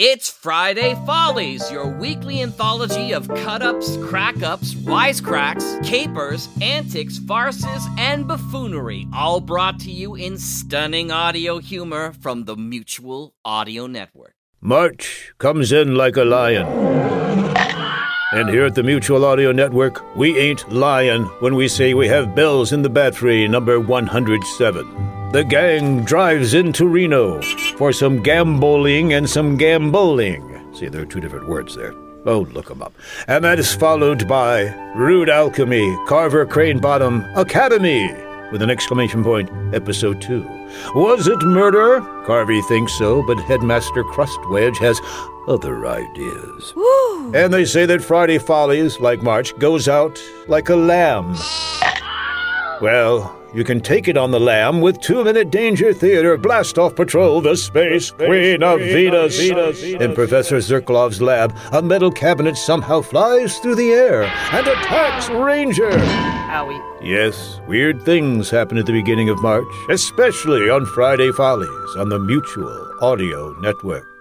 It's Friday Follies, your weekly anthology of cut ups, crack ups, wisecracks, capers, antics, farces, and buffoonery, all brought to you in stunning audio humor from the Mutual Audio Network. March comes in like a lion. And here at the Mutual Audio Network, we ain't lying when we say we have bells in the battery number 107. The gang drives into Reno for some gamboling and some gamboling. See, there are two different words there. Oh, look look 'em up. And that is followed by Rude Alchemy, Carver Crane Bottom Academy, with an exclamation point, episode 2. Was it murder? Carvey thinks so, but Headmaster Crustwedge has other ideas. And they say that Friday Follies, like March, goes out like a lamb. Well, you can take it on the lam with Two Minute Danger Theater Blast Off Patrol, the Space Queen of Venus. In Professor Zirklov's lab, a metal cabinet somehow flies through the air and attacks Ranger. Howie. Yes, weird things happen at the beginning of March, especially on Friday Follies on the Mutual Audio Network.